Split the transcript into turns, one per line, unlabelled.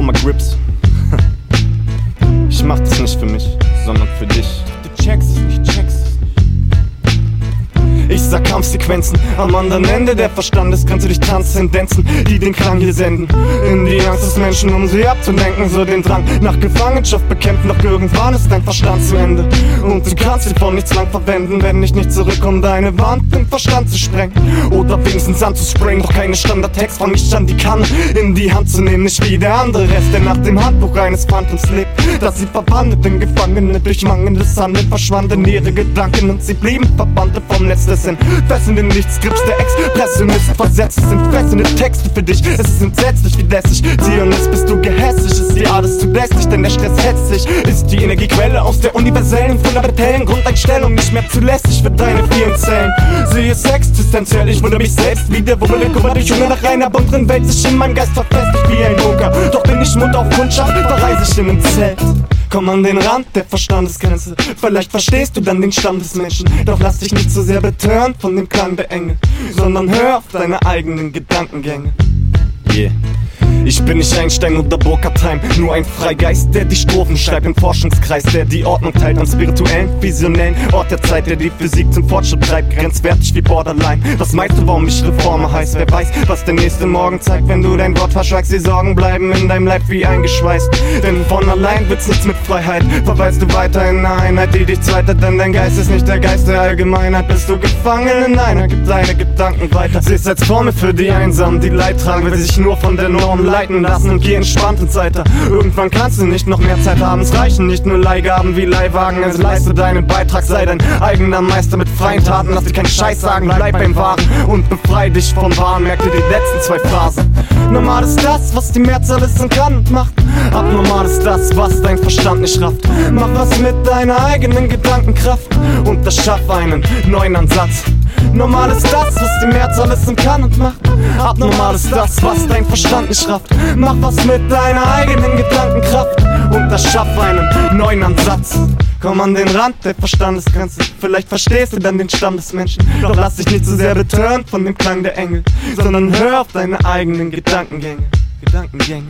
brauch mal Grips. Ich mach das nicht für mich, sondern für dich.
Du checkst es nicht, checkst es
Ich sag Kampfsequenzen am anderen Ende der Verstandesgrenze durch Transzendenzen, die den Klang hier senden. In die Angst des Menschen, um sie abzulenken, so den Drang nach Gefangenschaft bekämpfen. Doch irgendwann ist dein Verstand zu Ende. Und du kannst ihn von nichts lang verwenden, wenn ich nicht zurückkomme, deine Wand im Verstand zu sprengen. Oder wenigstens anzusprengen, doch keine Standardtext, fang ich an, die Kanne in die Hand zu nehmen. Nicht wie der andere Rest, der nach dem Handbuch eines Phantoms lebt. Das sie verwandelt in Gefangene durch mangelndes Handeln, verschwanden ihre Gedanken und sie blieben verbannte vom Netz des entfesselnden Nichtskrips der Expressionisten versetzt. Es sind fesselnde Texte für dich, es ist entsetzlich wie lässig. Zionist bist du gehässig, ist dir alles zu lästig, denn der Stress hetzt sich. Ist die Energiequelle aus der universellen, fundamentellen Grundeinstellung nicht mehr zu lästig für deine vielen Zellen. Sie ist existenziell, ich wundere mich selbst wieder, wo meine Kummer Hunger nach einer bunteren Welt sich in meinem Geist verfestigt wie ein Bunker. Doch bin ich Mund auf Kundschaft, verreise ich in einem Zelt. Komm an den Rand der Verstandesgrenze. Vielleicht verstehst du dann den Stamm des Menschen. Doch lass dich nicht so sehr betören von dem Klang der Engel, sondern hör auf deine eigenen Gedankengänge. Yeah. Ich bin nicht Einstein oder Burkhardt nur ein Freigeist, der die Strophen schreibt im Forschungskreis, der die Ordnung teilt am spirituellen, visionellen Ort der Zeit, der die Physik zum Fortschritt treibt, grenzwertig wie Borderline. Was meinst du, warum ich Reformer heiß? Wer weiß, was der nächste Morgen zeigt, wenn du dein Wort verschweigst, die Sorgen bleiben in deinem Leib wie eingeschweißt. Denn von allein wird's nichts mit Freiheit, verweilst du weiter in eine Einheit, die dich zweitert, denn dein Geist ist nicht der Geist der Allgemeinheit, bist du gefangen in einer, gib deine Gedanken weiter. Siehst als Formel für die Einsamen, die Leid tragen, will sich nur von der Norm leiten lassen und geh entspannt ins Alter. Irgendwann kannst du nicht noch mehr Zeit haben, es reichen nicht nur Leihgaben wie Leihwagen, es leiste deinen Beitrag, sei dein eigener Meister mit freien Taten, lass dir keinen Scheiß sagen, bleib beim Wahren und befrei dich vom Wahn, merk dir die letzten zwei Phrasen. Normal ist das, was die Mehrzahl ist und kann und macht. Abnormal ist das, was dein Verstand nicht rafft. Mach was mit deiner eigenen Gedankenkraft und das schaff einen neuen Ansatz. Normal ist das, was die Mehrzahl ist und kann und macht. Abnormal ist das, was dein Verstand nicht rafft. Mach was mit deiner eigenen Gedankenkraft und das schaff einen neuen Ansatz. Komm an den Rand der Verstandesgrenze. Vielleicht verstehst du dann den Stamm des Menschen. Doch lass dich nicht zu sehr betören von dem Klang der Engel, sondern hör auf deine eigenen Gedankengänge. Gedankengänge.